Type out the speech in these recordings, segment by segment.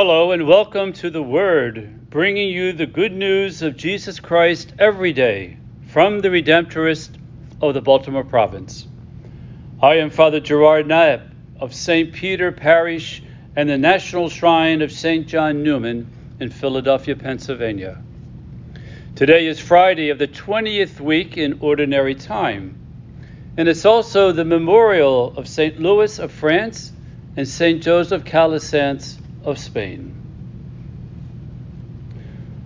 Hello and welcome to the Word, bringing you the good news of Jesus Christ every day from the Redemptorist of the Baltimore Province. I am Father Gerard Knapp of St. Peter Parish and the National Shrine of St. John Neumann in Philadelphia, Pennsylvania. Today is Friday of the 20th week in Ordinary Time, and it's also the memorial of St. Louis of France and St. Joseph Calasanz of Spain.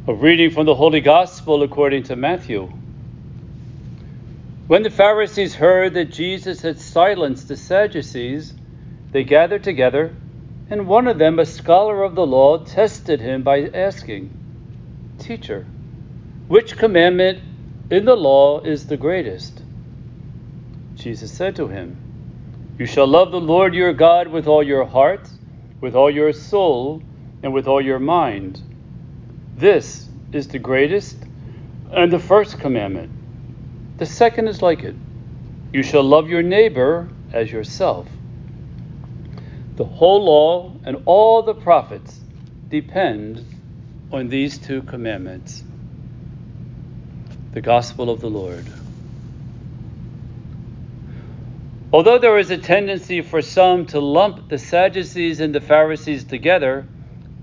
A reading from the Holy Gospel according to Matthew. When the Pharisees heard that Jesus had silenced the Sadducees, they gathered together, and one of them, a scholar of the law, tested him by asking, Teacher, which commandment in the law is the greatest? Jesus said to him, You shall love the Lord your God with all your heart with all your soul, and with all your mind. This is the greatest and the first commandment. The second is like it you shall love your neighbor as yourself. The whole law and all the prophets depend on these two commandments. The Gospel of the Lord. Although there is a tendency for some to lump the Sadducees and the Pharisees together,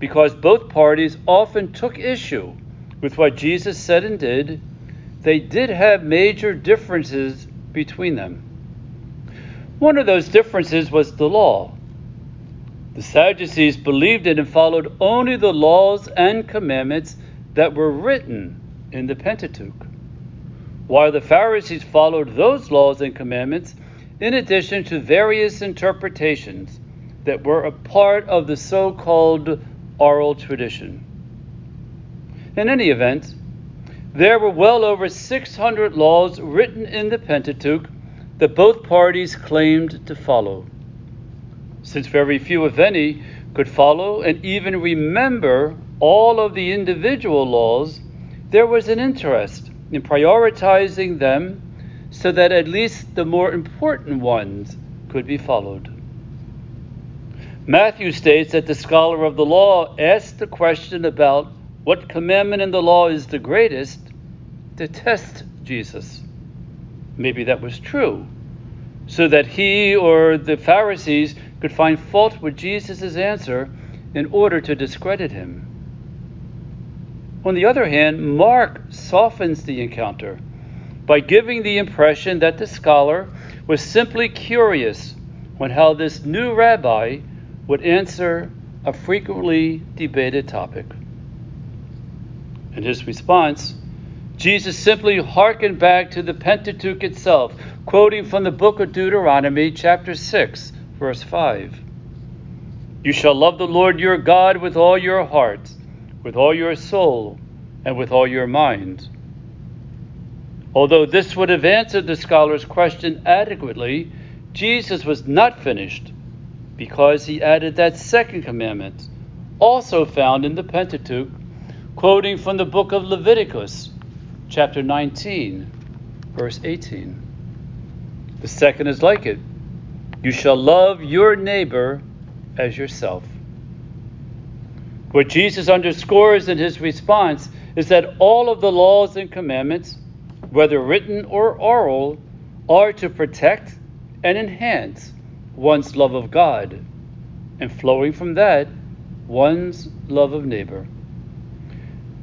because both parties often took issue with what Jesus said and did, they did have major differences between them. One of those differences was the law. The Sadducees believed in and followed only the laws and commandments that were written in the Pentateuch, while the Pharisees followed those laws and commandments in addition to various interpretations that were a part of the so called oral tradition. In any event, there were well over 600 laws written in the Pentateuch that both parties claimed to follow. Since very few, if any, could follow and even remember all of the individual laws, there was an interest in prioritizing them so that at least the more important ones could be followed. Matthew states that the scholar of the law asked the question about what commandment in the law is the greatest to test Jesus. Maybe that was true, so that he or the Pharisees could find fault with Jesus' answer in order to discredit him. On the other hand, Mark softens the encounter by giving the impression that the scholar was simply curious on how this new rabbi would answer a frequently debated topic. In his response, Jesus simply hearkened back to the Pentateuch itself, quoting from the book of Deuteronomy, chapter 6, verse 5. You shall love the Lord your God with all your heart, with all your soul, and with all your mind. Although this would have answered the scholar's question adequately, Jesus was not finished because he added that second commandment, also found in the Pentateuch, quoting from the book of Leviticus, chapter 19, verse 18. The second is like it you shall love your neighbor as yourself. What Jesus underscores in his response is that all of the laws and commandments whether written or oral, are to protect and enhance one's love of God, and flowing from that, one's love of neighbor.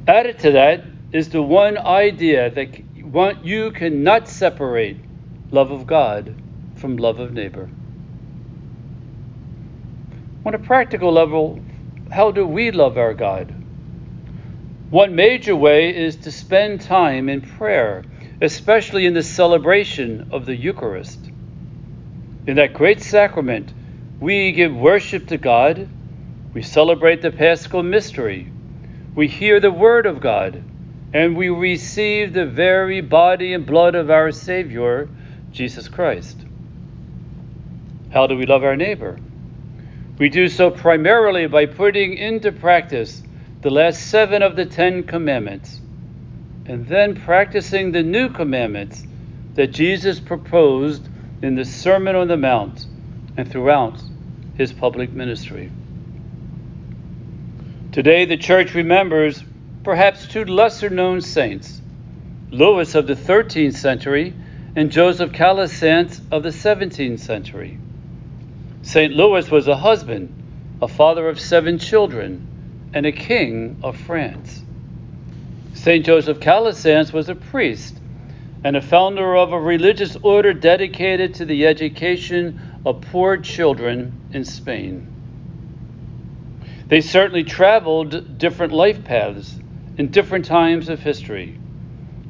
Added to that is the one idea that you cannot separate love of God from love of neighbor. On a practical level, how do we love our God? One major way is to spend time in prayer especially in the celebration of the Eucharist. In that great sacrament, we give worship to God, we celebrate the paschal mystery, we hear the word of God, and we receive the very body and blood of our Savior, Jesus Christ. How do we love our neighbor? We do so primarily by putting into practice the last seven of the Ten Commandments and then practicing the new commandments that Jesus proposed in the Sermon on the Mount and throughout his public ministry. Today, the church remembers perhaps two lesser known saints Louis of the 13th century and Joseph Calasanz of the 17th century. St. Louis was a husband, a father of seven children, and a king of France. St. Joseph Calasanz was a priest and a founder of a religious order dedicated to the education of poor children in Spain. They certainly traveled different life paths in different times of history,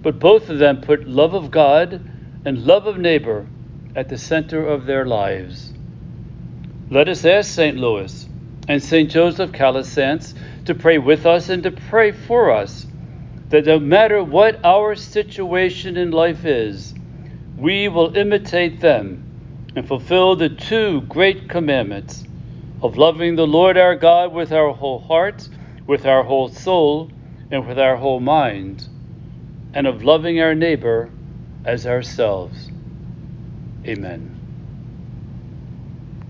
but both of them put love of God and love of neighbor at the center of their lives. Let us ask St. Louis and St. Joseph Calasanz to pray with us and to pray for us that no matter what our situation in life is, we will imitate them and fulfill the two great commandments of loving the Lord our God with our whole heart, with our whole soul, and with our whole mind, and of loving our neighbor as ourselves. Amen.